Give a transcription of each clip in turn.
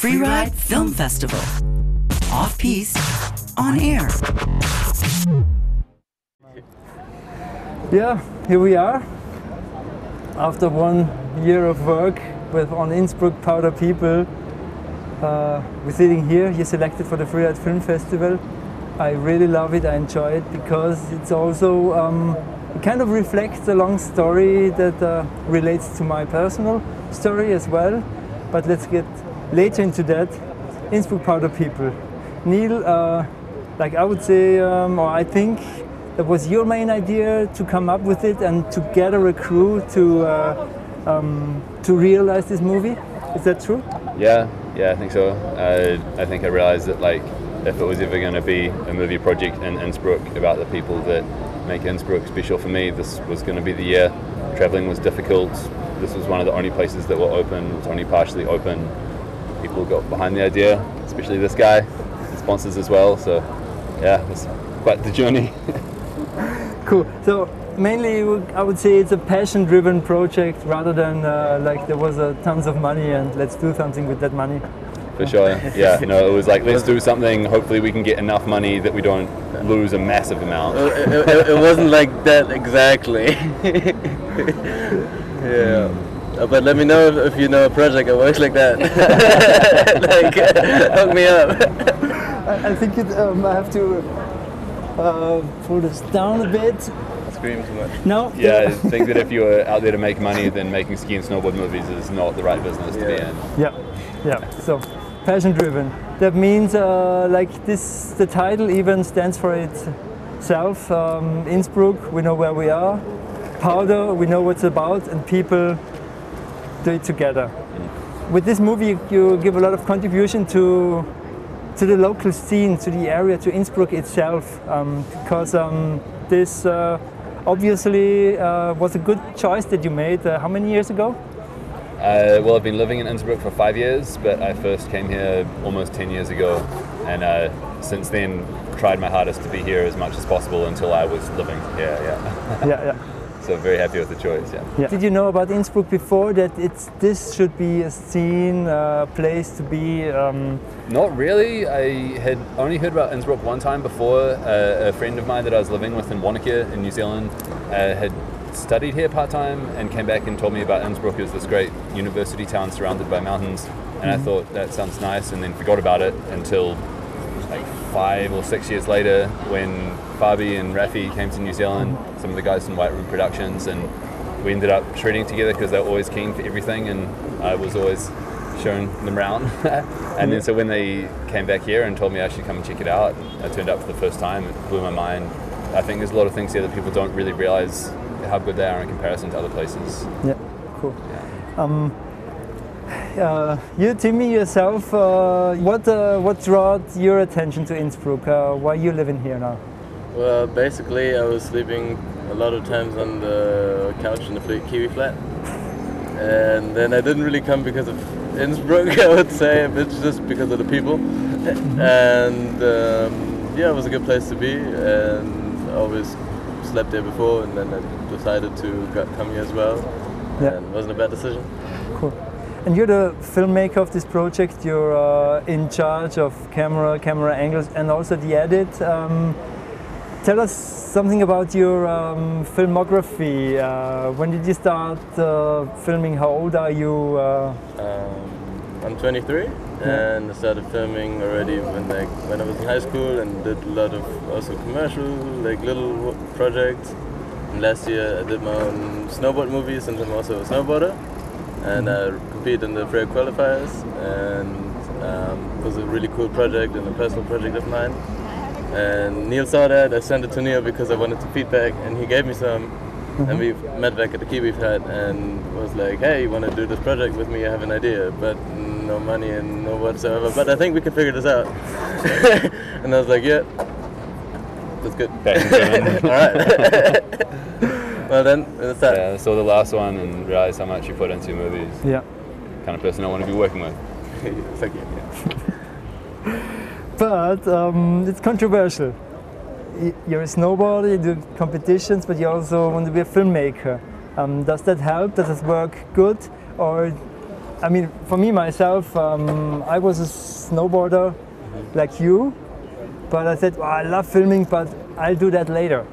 Freeride Film Festival. Off piste, on air. Yeah, here we are. After one year of work with on Innsbruck Powder People, uh, we're sitting here. You're selected for the Freeride Film Festival. I really love it. I enjoy it because it's also um, it kind of reflects a long story that uh, relates to my personal story as well. But let's get later into that. Innsbruck Powder People. Neil, uh, like I would say, um, or I think that was your main idea to come up with it and to gather a crew to uh, um, to realize this movie. Is that true? Yeah, yeah, I think so. Uh, I think I realized that like if it was ever going to be a movie project in Innsbruck about the people that make Innsbruck special for me, this was going to be the year. Traveling was difficult. This was one of the only places that were open. Was only partially open. People got behind the idea, especially this guy, and sponsors as well. So, yeah, it's quite the journey. Cool. So mainly, I would say it's a passion-driven project rather than uh, like there was a tons of money and let's do something with that money. For sure. Yeah, no, it was like, let's do something. Hopefully, we can get enough money that we don't lose a massive amount. it, it- it wasn't like that exactly. yeah. Uh, But let me know if, if you know a project that works like that. like, hook me up. I, I think it, um, I have to uh, pull this down a bit. Scream too much. No. Yeah, I think that if you were out there to make money, then making ski and snowboard movies is not the right business to be in. Yeah, yeah. So passion driven. That means uh, like this. The title even stands for itself. Um, Innsbruck, we know where we are. Powder, we know what's about, and people do it together. With this movie, you give a lot of contribution to to the local scene, to the area, to Innsbruck itself, um, because um, this uh, obviously uh, was a good choice that you made. Uh, how many years ago? Uh, well, I've been living in Innsbruck for five years, but I first came here almost 10 years ago, and uh, since then tried my hardest to be here as much as possible until I was living here. Yeah. yeah, yeah. so very happy with the choice. Yeah. Yeah. Did you know about Innsbruck before that it's this should be a scene, uh, place to be? Um, Not really. I had only heard about Innsbruck one time before. Uh, a friend of mine that I was living with in Wanaka in New Zealand uh, had studied here part time and came back and told me about Innsbruck as this great university town surrounded by mountains. And I thought that sounds nice, and then forgot about it until like five or six years later when Fabi and Rafi came to New Zealand, some of the guys from White Room Productions, and we ended up shredding together because they're always keen for everything, and I was always showing them around. and then so when they came back here and told me I should come and check it out, I turned up for the first time. It blew my mind. I think there's a lot of things here that people don't really realize how good they are in comparison to other places. yeah, cool. Um, uh, you, Timmy, yourself, uh, what uh, what brought your attention to Innsbruck? Uh, why you living here now? Well, basically, I was sleeping a lot of times on the couch in the Kiwi flat. And then I didn't really come because of Innsbruck, I would say, but just because of the people. And um, yeah, it was a good place to be. And I always slept there before, and then I decided to come here as well. Yeah. And it wasn't a bad decision. Cool. And you're the filmmaker of this project. You're uh, in charge of camera, camera angles, and also the edit. Um, tell us something about your um, filmography. Uh, when did you start uh, filming? How old are you? Uh, Um, I'm 23 and I started filming already when like when I was in high school and did a lot of also commercial like little projects. And last year I did my own snowboard movies and I'm also a snowboarder. And I competed in the Frey qualifiers and um, it was a really cool project and a personal project of mine. And Neil saw that. I sent it to Neil because I wanted some feedback, and he gave me some. And mm-hmm. we met back at the Kiwi Flat and was like, "Hey, you want to do this project with me? I have an idea, but no money and no whatsoever. But I think we can figure this out." and I was like, "Yeah, that's good." All right. well then, that's that. Yeah, I saw the last one and realized how much you put into movies. yeah. Kind of person I want to be working with. Thank you. But um, it's controversial. You're a snowboarder, you do competitions, but you also want to be a filmmaker. Um, does that help? Does it work good? Or I mean, for me myself, um, I was a snowboarder like you, but I said, well, I love filming, but I'll do that later.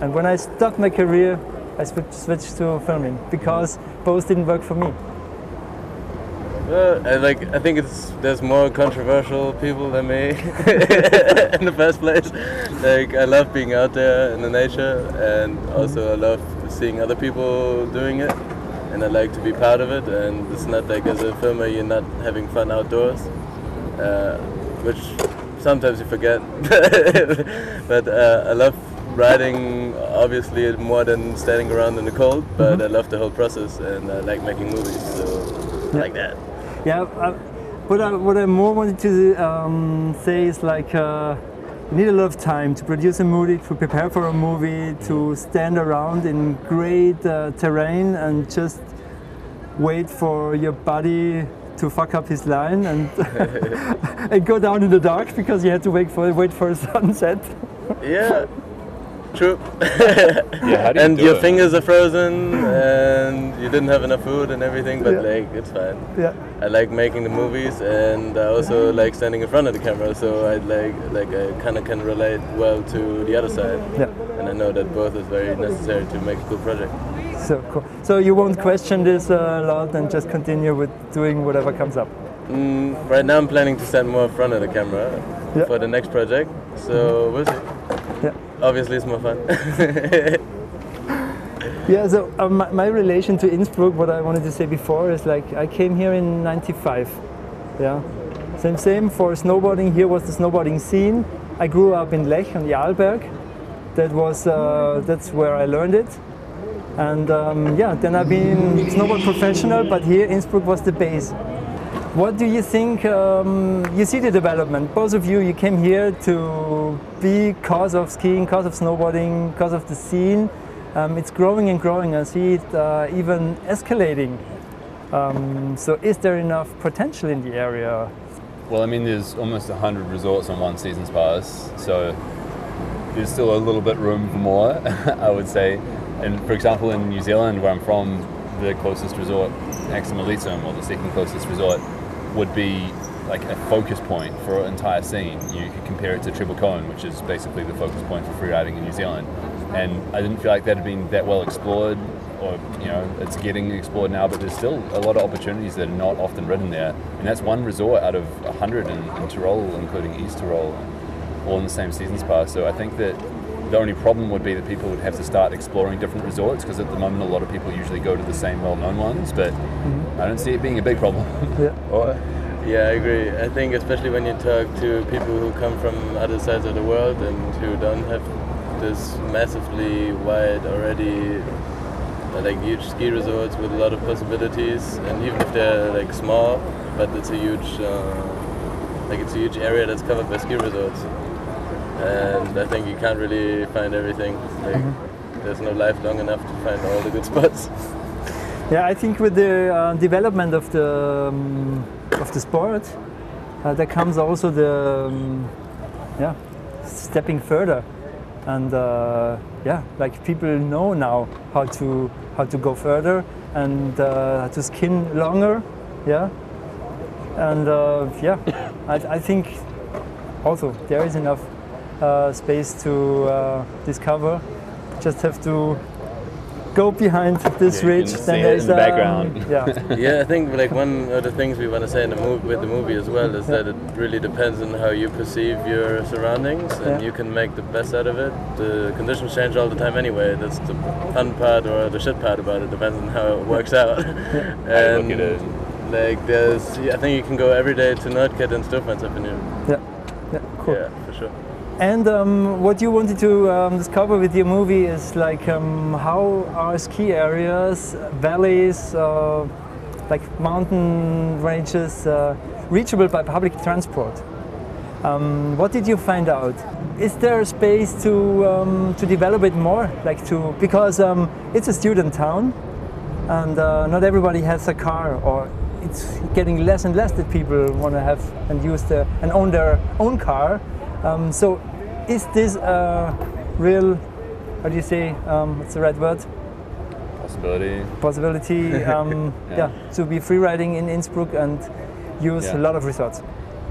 And when I stopped my career, I switched, switched to filming because both didn't work for me. Well, I like. I think it's there's more controversial people than me in the first place. Like I love being out there in the nature, and also I love seeing other people doing it, and I like to be part of it. And it's not like as a filmer you're not having fun outdoors, uh, which sometimes you forget. but uh, I love riding, obviously more than standing around in the cold. But I love the whole process, and I like making movies, so I like that. Yeah, what I what I more wanted to um, say is like uh, you need a lot of time to produce a movie, to prepare for a movie, to stand around in great uh, terrain and just wait for your buddy to fuck up his line and and go down in the dark because you had to wait for wait for a sunset. Yeah, true. Yeah, how do you and do your it? fingers are frozen, and you didn't have enough food and everything, but Yeah. like it's fine. Yeah. I like making the movies, and I also like standing in front of the camera. So I like like I kind of can relate well to the other side, Yeah. and I know that both is very necessary to make a cool project. So cool. So you won't question this uh, a lot and just continue with doing whatever comes up. Mm, right now, I'm planning to stand more in front of the camera Yeah. for the next project. So we'll see. Yeah. Obviously, it's more fun. Yeah, so uh, my, my relation to Innsbruck, what I wanted to say before is like I came here in '95. Yeah, same same for snowboarding. Here was the snowboarding scene. I grew up in Lech on the Arlberg. That was uh, that's where I learned it. And um, yeah, then I've been snowboard professional, but here Innsbruck was the base. What do you think? Um, you see the development. Both of you, you came here to be cause of skiing, cause of snowboarding, cause of the scene. Um, it's growing and growing. I see it uh, even escalating. Um, so, is there enough potential in the area? Well, I mean, there's almost 100 resorts on one season's pass, so there's still a little bit room for more, I would say. And for example, in New Zealand, where I'm from, the closest resort, Axamer Lizum, or the second closest resort, would be like a focus point for an entire scene. You could compare it to Treble Cone, which is basically the focus point for freeriding in New Zealand. And I didn't feel like that had been that well explored, or you know, it's getting explored now. But there's still a lot of opportunities that are not often ridden there, and that's one resort out of hundred in, in Tyrol, including East Tyrol, all in the same seasons pass. So I think that the only problem would be that people would have to start exploring different resorts because at the moment a lot of people usually go to the same well-known ones. But I don't see it being a big problem. Yeah. or, Yeah, I agree. I think especially when you talk to people who come from other sides of the world and who don't have this massively wide already like huge ski resorts with a lot of possibilities and even if they're like small but it's a huge uh, like it's a huge area that's covered by ski resorts and I think you can't really find everything. Like there's no life long enough to find all the good spots. Yeah, I think with the uh, development of the um, of the sport, uh, there comes also the um, yeah stepping further, and uh, yeah, like people know now how to how to go further and uh, to skin longer, yeah, and uh, yeah, I, I think also there is enough uh, space to uh, discover. Just have to go behind this Yeah, ridge. can see then it there's in the um, background. yeah. yeah, I think like one of the things we want to say in the movie with the movie as well is that it really depends on how you perceive your surroundings, and Yeah. you can make the best out of it. The conditions change all the time anyway. That's the fun part or the shit part about it. Depends on how it works out. How you look at it. Like there's, I think you can go every day to Nordkette and still find something new. Yeah, yeah, cool. Yeah, for sure. And um, what you wanted to um, discover with your movie is like um, how are ski areas, valleys, uh, like mountain ranges uh, reachable by public transport? Um, what did you find out? Is there space to um, to develop it more, like to because um, it's a student town, and uh, not everybody has a car, or it's getting less and less that people want to have and use the and own their own car. Um, so, is this a real? How do you say? Um, what's the right word? possibility. possibility um, Yeah. yeah. to be free riding in Innsbruck and use Yeah. a lot of resorts.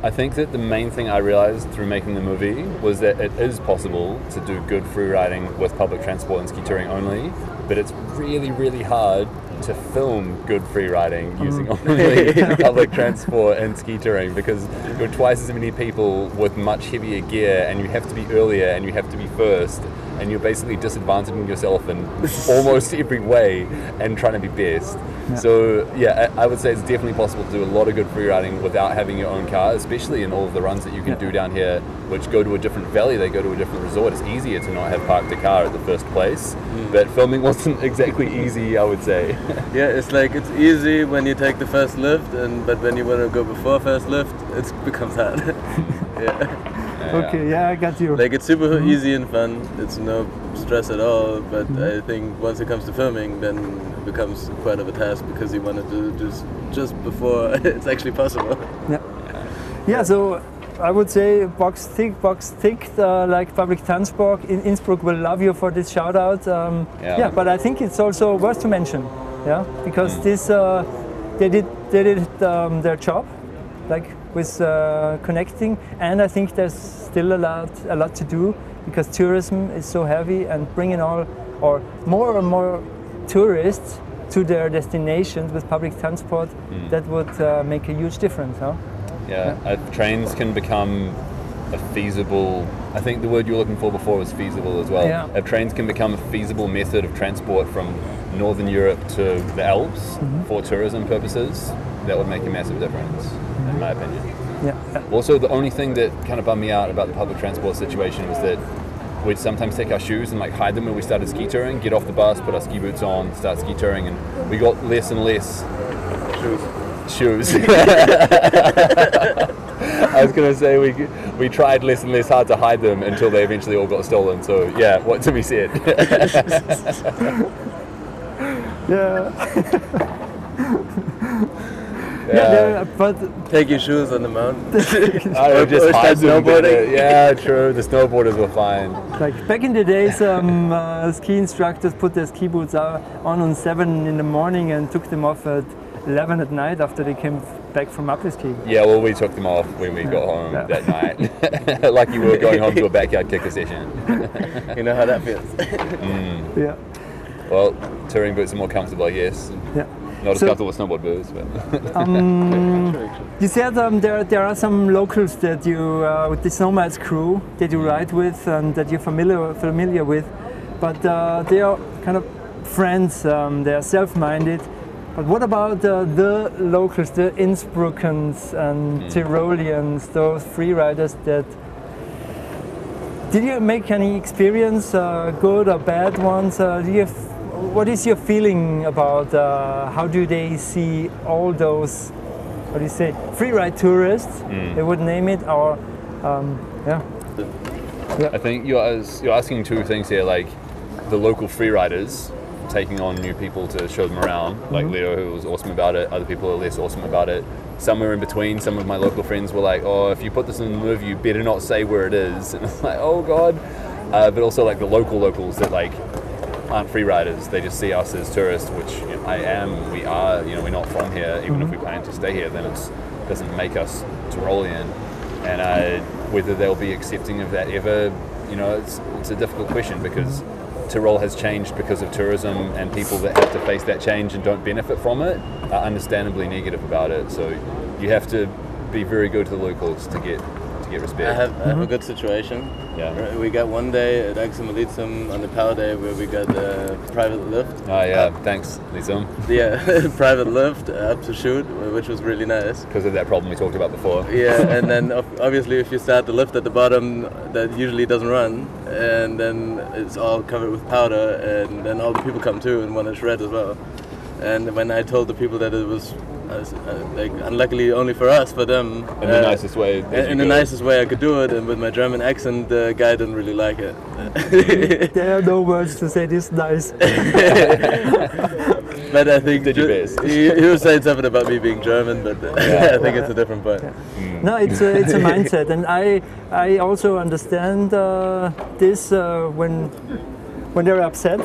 I think that the main thing I realized through making the movie was that it is possible to do good free riding with public transport and ski touring only, but it's really, really hard to film good free riding mm. using only public transport and ski touring because you're twice as many people with much heavier gear and you have to be earlier and you have to be first and you're basically disadvantaging yourself in almost every way and trying to be best. So yeah, I, would say it's definitely possible to do a lot of good free riding without having your own car, especially in all of the runs that you can Yeah. do down here, which go to a different valley, they go to a different resort. It's easier to not have parked a car at the first place, mm. but filming wasn't exactly easy, I would say. Yeah, it's like it's easy when you take the first lift, and but when you want to go before first lift, it becomes hard. yeah, Okay, yeah, I got you. like it's super easy and fun. It's no stress at all. But I think once it comes to filming, then it becomes quite of a task because you want to do just just before it's actually possible. Yeah. Yeah, so I would say box tick, box ticked, uh, like public transport in Innsbruck will love you for this shout out. Um, Yeah. yeah. but I think it's also worth to mention, yeah, because this uh, they did they did um, their job, like with uh, connecting, and I think there's still a lot a lot to do because tourism is so heavy and bringing all or more and more tourists to their destinations with public transport that would uh, make a huge difference, huh? Yeah, uh, trains can become a feasible. I think the word you were looking for before was feasible as well. Yeah. If trains can become a feasible method of transport from northern Europe to the Alps Mm-hmm. for tourism purposes, that would make a massive difference, in my opinion. Yeah, yeah. Also, the only thing that kind of bummed me out about the public transport situation was that we'd sometimes take our shoes and like hide them when we started ski touring, get off the bus, put our ski boots on, start ski touring, and we got less and less shoes. Shoes. I was gonna say we we tried less and less hard to hide them until they eventually all got stolen. So yeah, what Timmy said. Yeah, yeah, yeah, but Take your shoes on the mountain. I don't just Or start them. but, snowboarding. Yeah, true. The snowboarders were fine. like back in the days, um, uh, ski instructors put their ski boots on on seven in the morning and took them off at eleven at night after they came back from après skiing. Yeah, well, we took them off when we got home Yeah. that night. like you were going home to a backyard kicker session. you know how that feels. Yeah, Well, touring boots are more comfortable, I guess. yeah. Not So- comfortable as snowboard boots, but You said um, there there are some locals that you uh, with this Nomads crew that you ride with and that you're familiar familiar with, but uh, they are kind of friends. Um, they are self-minded. But what about uh, the locals, the Innsbruckans and Tyroleans, those free riders that? Did you make any experience, uh, good or bad ones? Uh, do you what is your feeling about uh, how do they see all those, what do you say, free ride tourists? They would name it, or um, yeah, I think you're, as- you're asking two things here, like the local freeriders taking on new people to show them around, like Leo, who was awesome about it. Other people are less awesome about it. Somewhere in between, some of my local friends were like, "Oh, if you put this in the movie, you better not say where it is." And it's like, "Oh God!" Uh, but also like the local locals that like aren't free riders. They just see us as tourists, which you know, I am. We are. You know, we're not from here. Even if we plan to stay here, then it doesn't make us Tyrolean. And uh, whether they'll be accepting of that ever, you know, it's it's a difficult question because Tyrol has changed because of tourism, and people that have to face that change and don't benefit from it are understandably negative about it. So you have to be very good to the locals to get get respect. I have, I have a good situation. Yeah. Right, We got one day at Malitzum on the power day where we got a private lift. Oh yeah, uh, thanks, Lisa. Yeah, private lift uh, up to shoot, which was really nice. Because of that problem we talked about before. Yeah, and then obviously if you start the lift at the bottom, that usually doesn't run, and then it's all covered with powder, and then all the people come too and want to shred as well. And when I told the people that it was uh, s- uh, like unluckily only for us, for them, In the uh, nicest way. in the nicest way I could do it, and with my German accent, the guy didn't really like it. there are no words to say this nice. but I think Did your ju- He, he was saying something about me being German, but yeah. I think it's a different point. No, it's a, it's a mindset, and I I also understand uh, this uh, when when they're upset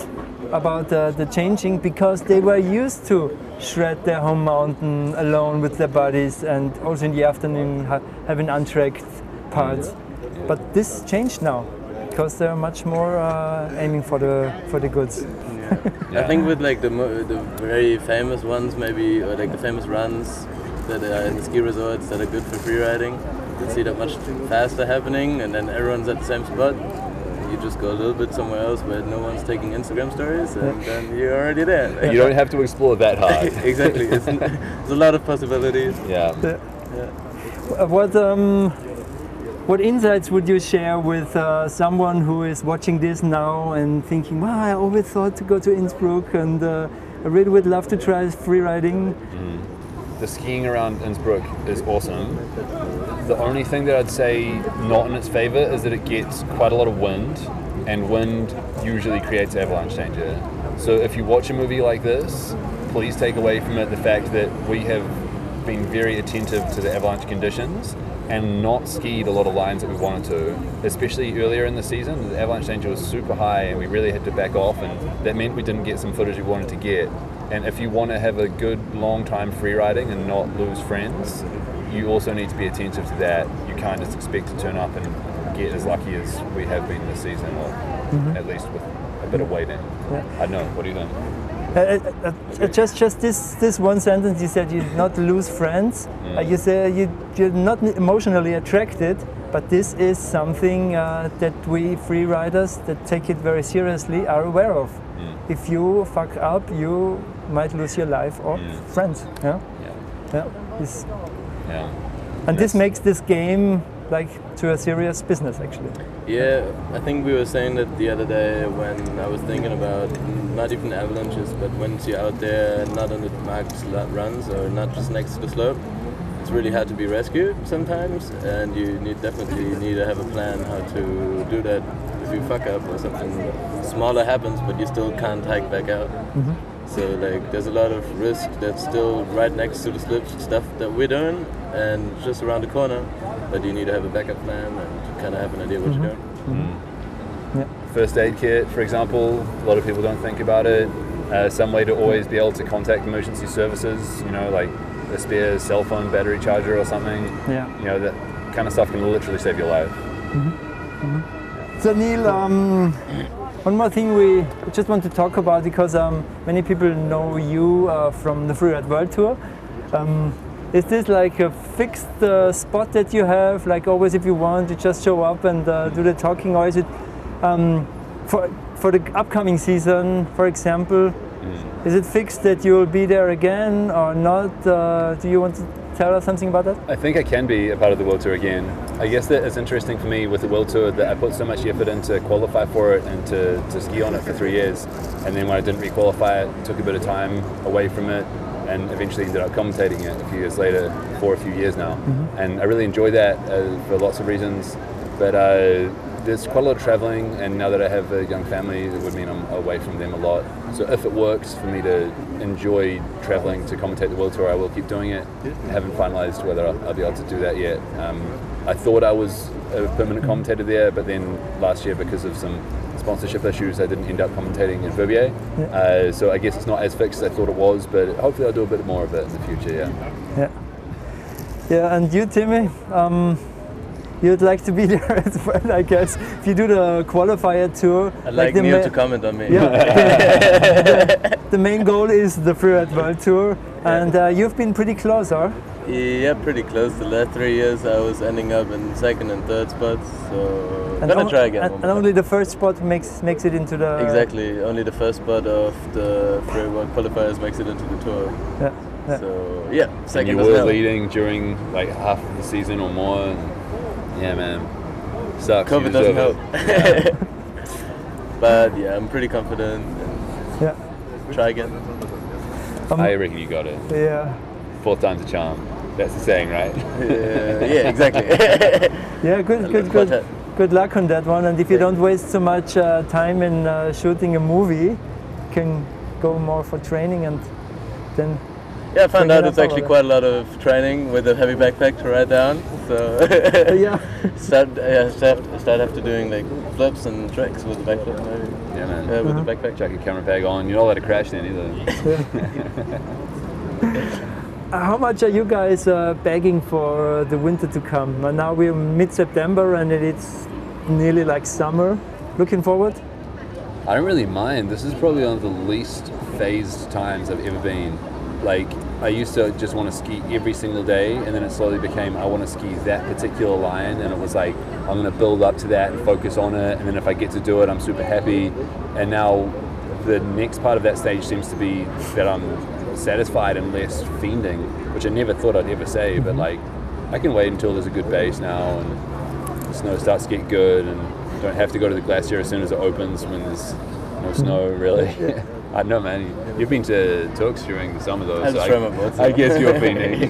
about uh, the changing because they were used to shred their home mountain alone with their buddies and also in the afternoon ha- having untracked parts. But this changed now because they're much more uh, aiming for the for the goods. I think with like the the very famous ones, maybe or like the famous runs that are in the ski resorts that are good for free riding, you see that much faster happening, and then everyone's at the same spot. You just go a little bit somewhere else where no one's taking Instagram stories, and then you're already there. You don't have to explore that hard. exactly. It's, there's a lot of possibilities. yeah. Uh, What um, what insights would you share with uh, someone who is watching this now and thinking, "Wow, I always thought to go to Innsbruck, and uh, I really would love to try free riding." The skiing around Innsbruck is awesome. The only thing that I'd say not in its favor is that it gets quite a lot of wind, and wind usually creates avalanche danger. So if you watch a movie like this, please take away from it the fact that we have been very attentive to the avalanche conditions and not skied a lot of lines that we wanted to, especially earlier in the season. The avalanche danger was super high, and we really had to back off, and that meant we didn't get some footage we wanted to get. And if you want to have a good long time free riding and not lose friends, you also need to be attentive to that. You can't just expect to turn up and get as lucky as we have been this season, or at least with a bit of waiting. I don't know. What do you think? Uh, uh, uh, just just this this one sentence you said you not lose friends. Uh, you say you you're not emotionally attracted, but this is something uh, that we free riders that take it very seriously are aware of. If you fuck up, you might lose your life or friends. Yeah, Yeah. yeah. And this makes this game like to a serious business actually. Yeah, I think we were saying that the other day when I was thinking about not even avalanches, but once you're out there, not on the marked runs or not just next to the slope, it's really hard to be rescued sometimes, and you need definitely need to have a plan how to do that if you fuck up or something smaller happens, but you still can't hike back out. Mm-hmm. So like, there's a lot of risk that's still right next to the slip stuff that we're doing, and just around the corner. But you need to have a backup plan and kind of have an idea what you're mm-hmm. doing. Mm-hmm. Mm. Yeah. First aid kit, for example, a lot of people don't think about it. Uh, some way to mm-hmm. always be able to contact emergency services, you know, like a spare cell phone battery charger or something. Yeah. You know, that kind of stuff can literally save your life. So Neil, um, one more thing we just want to talk about because um, many people know you uh, from the Freeride World Tour. Um, is this like a fixed uh, spot that you have? Like always, if you want, you just show up and uh, do the talking, or is it um, for for the upcoming season, for example? Is it fixed that you'll be there again or not? Uh, do you want to tell us something about that? I think I can be a part of the World Tour again. I guess that it's interesting for me with the World Tour that I put so much effort in to qualify for it and to, to ski on it for three years. And then when I didn't re-qualify it, took a bit of time away from it and eventually ended up commentating it a few years later for a few years now. And I really enjoy that uh, for lots of reasons. But uh, there's quite a lot of traveling, and now that I have a young family, it would mean I'm away from them a lot. So if it works for me to enjoy traveling to commentate the World Tour, I will keep doing it. I haven't finalised whether I'll, I'll be able to do that yet. Um, I thought I was a permanent commentator there, but then last year, because of some sponsorship issues, I didn't end up commentating in Verbier. Uh, so I guess it's not as fixed as I thought it was, but hopefully I'll do a bit more of it in the future. Yeah. Yeah. Yeah, and you, Timmy, um, you'd like to be there as well, I guess. If you do the qualifier tour, I'd like, the Neil to comment on me. Yeah, the, the main goal is the Freeride World Tour, and uh, you've been pretty close, huh? Yeah, pretty close. The last three years, I was ending up in second and third spots. So And gonna try again. And, one and only the first spot makes makes it into the Exactly. Only the first spot of the Free World qualifiers makes it into the tour. Yeah, yeah. So yeah, And you were well. leading during like half of the season or more. And yeah, man. Sucks. COVID doesn't deserve help. it. but yeah, I'm pretty confident. Yeah. try again. Um, I reckon you got it. yeah. Fourth time's a charm. That's the saying, right? Uh, yeah, exactly. Yeah, good, good, good. Good luck on that one. And if you don't waste so much uh, time in uh, shooting a movie, you can go more for training and then Yeah, I found out up it's actually or- quite a lot of training with a heavy backpack to ride down. So yeah. start, yeah, start, start after doing like flips and tricks with the backflip maybe. Yeah, man. Yeah, with Uh-huh. the backpack. Chuck your camera bag on. You're not allowed to crash then either. Uh, How much are you guys uh, begging for the winter to come? Uh, Now we're mid-September and it's nearly like summer. Looking forward? I don't really mind. This is probably one of the least phased times I've ever been. Like, I used to just want to ski every single day, and then it slowly became I want to ski that particular line, and it was like I'm going to build up to that and focus on it, and then if I get to do it, I'm super happy. And now the next part of that stage seems to be that I'm satisfied and less fiending, which I never thought I'd ever say, but mm-hmm. like I can wait until there's a good base now and the snow starts to get good and don't have to go to the glacier as soon as it opens when there's no snow really. I don't know man, You- you've been to talks during the summer though. I've so swum I, a I guess you're fiending.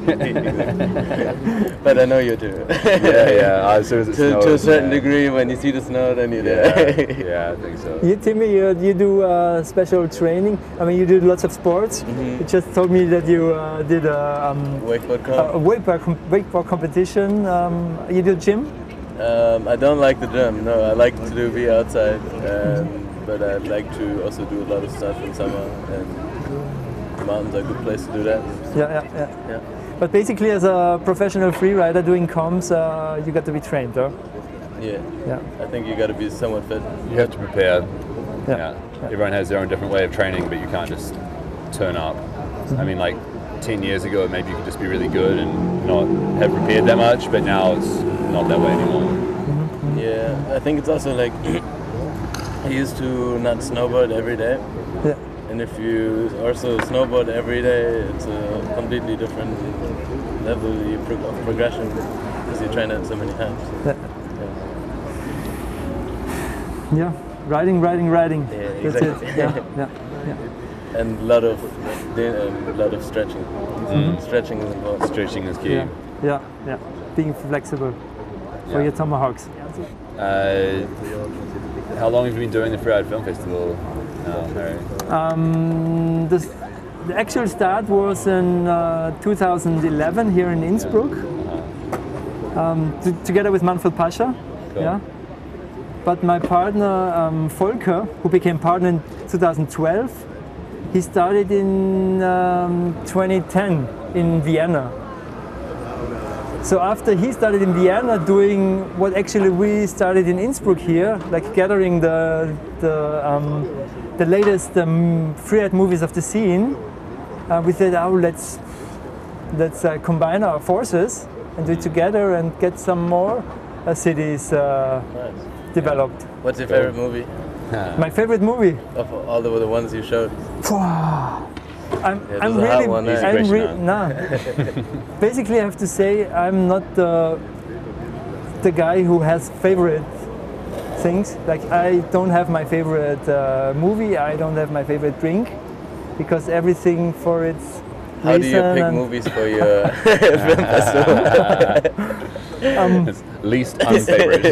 But I know you do. yeah, yeah. As soon as it to, to a certain yeah. degree, when you see the snow, then you're Yeah, there. yeah, I think so. You, Timmy, you, you do uh, special training. I mean, you do lots of sports. Mm-hmm. You just told me that you uh, did a, um, Wakeboard a comp. wakeboard, com- wakeboard competition. Um, you do gym? Um, I don't like the gym. No, I like to do be outside, um, but I'd like to also do a lot of stuff in summer, and mountains are a good place to do that. Yeah, yeah, yeah. Yeah. But basically, as a professional freerider doing comms, uh, you got to be trained, though. Yeah. Yeah. I think you got to be somewhat fit. You have to prepare. Yeah. Yeah. Everyone has their own different way of training, but you can't just turn up. I mean, like 10 years ago, maybe you could just be really good and not have prepared that much, but now it's not that way anymore. Yeah. I think it's also like I used to not snowboard every day, Yeah. and if you also snowboard every day, it's a completely different level of progression because you train it so many times. Yeah. Yeah. Riding, riding, riding. Yeah, That's exactly. it. Yeah, yeah, yeah. and a lot of a lot of stretching. Stretching is important. Stretching is key. Yeah, yeah, yeah. Being flexible for Yeah. your tomahawks. Uh, how long have you been doing the Freeride Film Festival now, Harry? Um, this, the actual start was in uh, 2011 here in Innsbruck, um, t- together with Manfred Pascha. Cool. Yeah. But my partner um, Volker, who became partner in 2012, he started in um, 2010 in Vienna. So after he started in Vienna doing what actually we started in Innsbruck here, like gathering the the, um, the latest um, freeride movies of the scene, uh, we said, oh, let's let's uh, combine our forces and do it together and get some more uh, cities uh, Nice. developed. What's your favorite movie My favorite movie. of all the, the ones you showed? I'm, Yeah, I'm those are hard really, one, eh? I'm re- nah. Basically, I have to say I'm not the the guy who has favorite things. Like I don't have my favorite uh, movie. I don't have my favorite drink because everything for its How do you pick movies for your film festival? It's least unfavorite.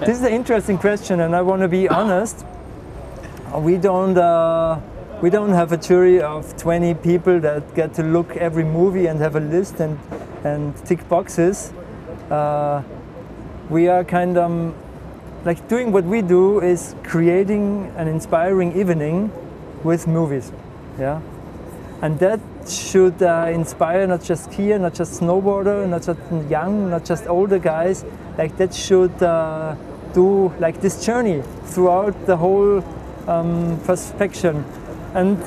This is an interesting question, and I want to be honest. We don't uh, we don't have a jury of 20 people that get to look every movie and have a list and and tick boxes. Uh, we are kind of like doing what we do is creating an inspiring evening with movies. Yeah. And that should uh, inspire not just skier, not just snowboarder, not just young, not just older guys. Like that should uh, do like this journey throughout the whole um, perspection. And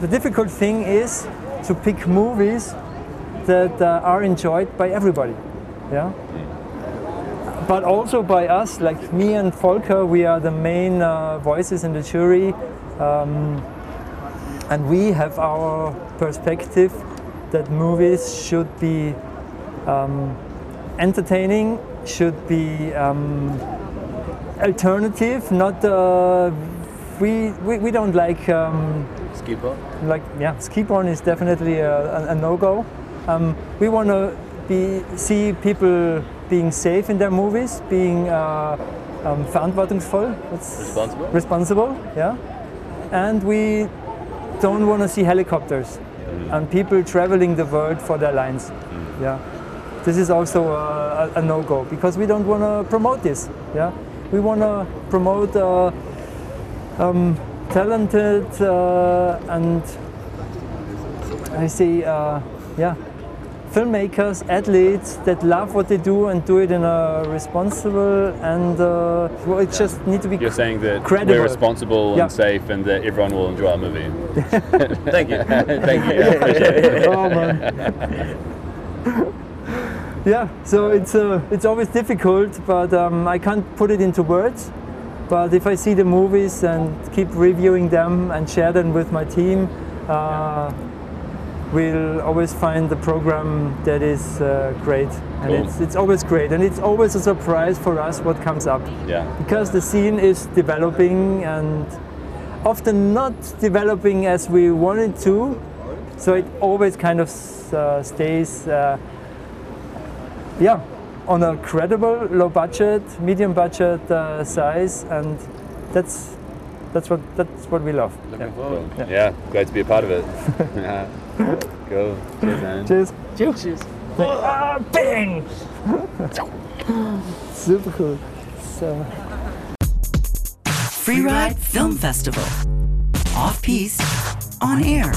the difficult thing is to pick movies that uh, are enjoyed by everybody. Yeah. But also by us, like me and Volker, we are the main uh, voices in the jury. Um, and we have our perspective that movies should be um, entertaining, should be um, alternative, not uh, we, we, we don't like um, Ski like yeah ski porn is definitely a, a, a no-go. Um, we want to be see people being safe in their movies being uh, um, verantwortungsvoll. What's- Responsible? responsible yeah. And we don't want to see helicopters and people traveling the world for their lines. Yeah, this is also a, a, a no-go because we don't want to promote this. Yeah, we want to promote uh, um, talented uh, and I see, uh, yeah, filmmakers, athletes that love what they do and do it in a responsible and uh, well, it just need to be You're saying that Credible. we're responsible Yeah. and safe and that everyone will enjoy our movie. Thank you. Thank you. I appreciate it. oh man. yeah, so it's uh, it's always difficult, but um, I can't put it into words. But if I see the movies and keep reviewing them and share them with my team, uh, we'll always find the program that is uh, great, and Cool. it's it's always great, and it's always a surprise for us what comes up Yeah. because the scene is developing and often not developing as we wanted to. So it always kind of uh, stays, uh, yeah, on a credible, low budget, medium budget uh, size, and that's that's what that's what we love. Looking forward. Cool. Yeah. glad to be a part of it. yeah. Cool. Cheers, man. Cheers. Cheers. Ah, bang! Super cool. So. Freeride Film Festival. Off piste, on air.